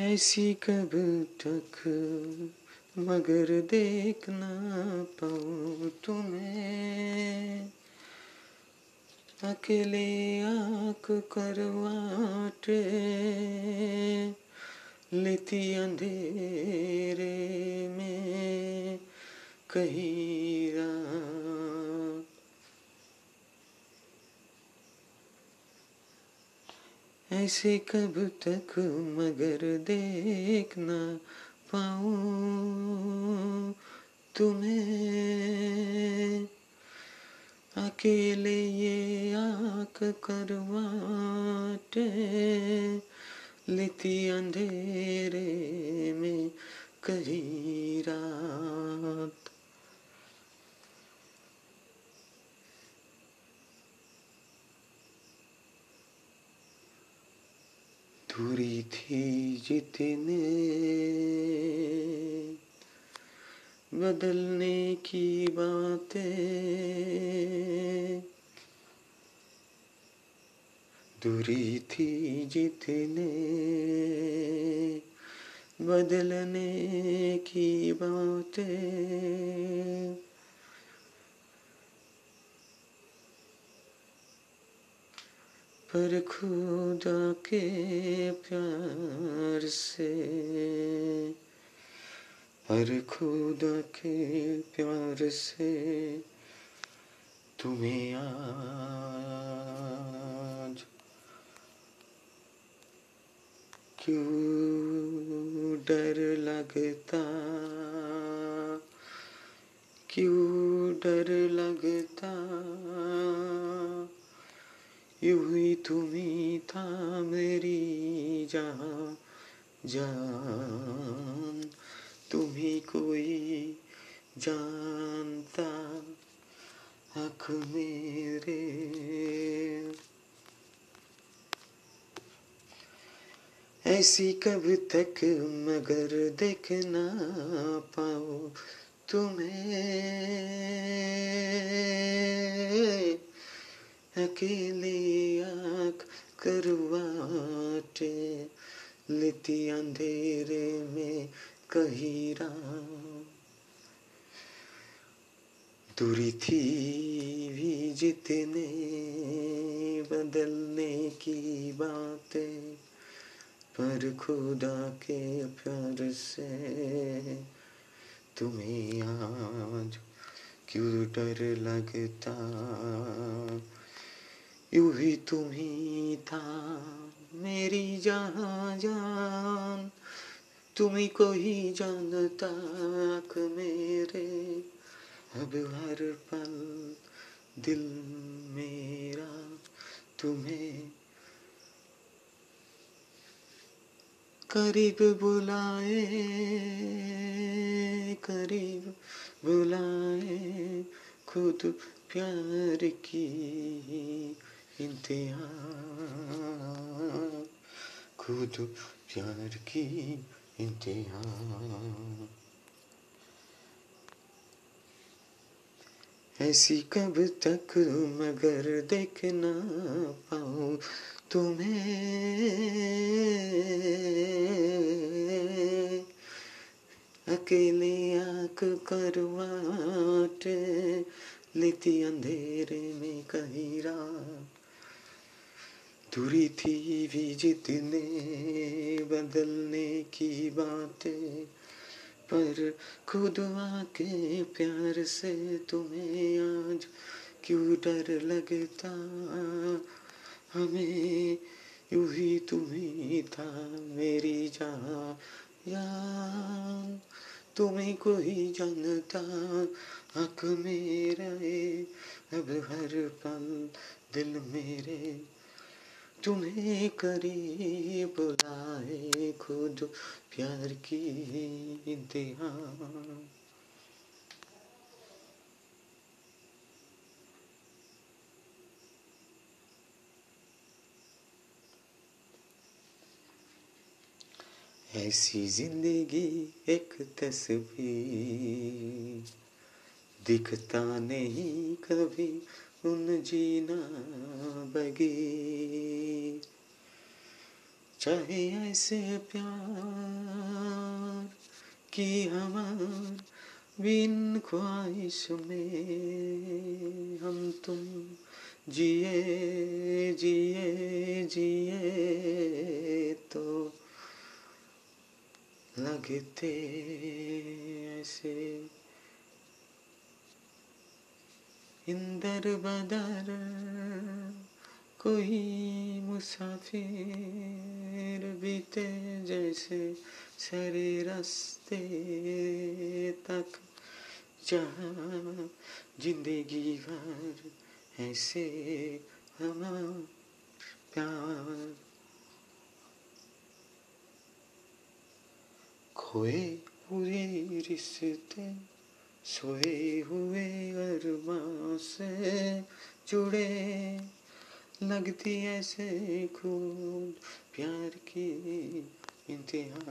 ऐसी कब तक मगर देख ना पाऊँ तुम्हें? अकेले आँख करवाटे लेती अंधेरे में कहीं रात ऐसे कब तक मगर देख ना पाऊँ तुम्हें? अकेले ये आँख करवाटे लेती अंधेरे में कहीं रात दूरी थी जितने बदलने की बातें। दूरी थी जितने बदलने की बातें। पर खुदा के प्यार से, पर खुदा के प्यार से तुम्हें आज क्यों डर लगता, क्यों डर लगता? यूँ ही तुम्ही था मेरी जहाँ जान। तुम्ही कोई जानता हक मेरे। ऐसी कब तक मगर देख ना पाओ तुम्हें। अकेले आँख करवाटे, लेती अंधेरे में कहीं दूरी थी भी जितने बदलने की बातें, पर खुदा के प्यार से तुम्हें आज क्यों डर लगता? यूँ ही तुम ही था मेरी जहाँ जान। तुम्ही को ही जानता आँख मेरे। अब हर पल दिल मेरा तुम्हें करीब बुलाए करीब बुलाए खुद प्यार की इंतहा खुद प्यार की इंतहा ऐसी कब तक मगर देख ना पाऊँ तुम्हें। अकेले आँख करवाट लेती अंधेरे में कहीं रात दूरी थी भी जितने बदलने की बातें, पर खुद आके प्यार से तुम्हें आज क्यों डर लगता? हमें यूँ ही तुम्ही था मेरी जहाँ यान तुम्हें कोई जानता, हक मेरा, अब हर पल दिल मेरे तुम्हें करीब बुलाए खुद प्यार की इंतहा ऐसी ज़िंदगी एक तस्वीर, दिखता नहीं कभी उन जीना बगैर। चाहे ऐसे प्यार की हमार बिन ख्वाहिश में हम तुम जिए जिए जिए तो लगते ऐसे। इंदर बदर कोई मुसाफिर बीते जैसे सारे रास्ते तक जहाँ ज़िंदगी भर ऐसे हमार प्यार खोए हुए रिश्ते, सोए हुए अरमां से जुड़े। लगती ऐसे खूब प्यार की इंतहा।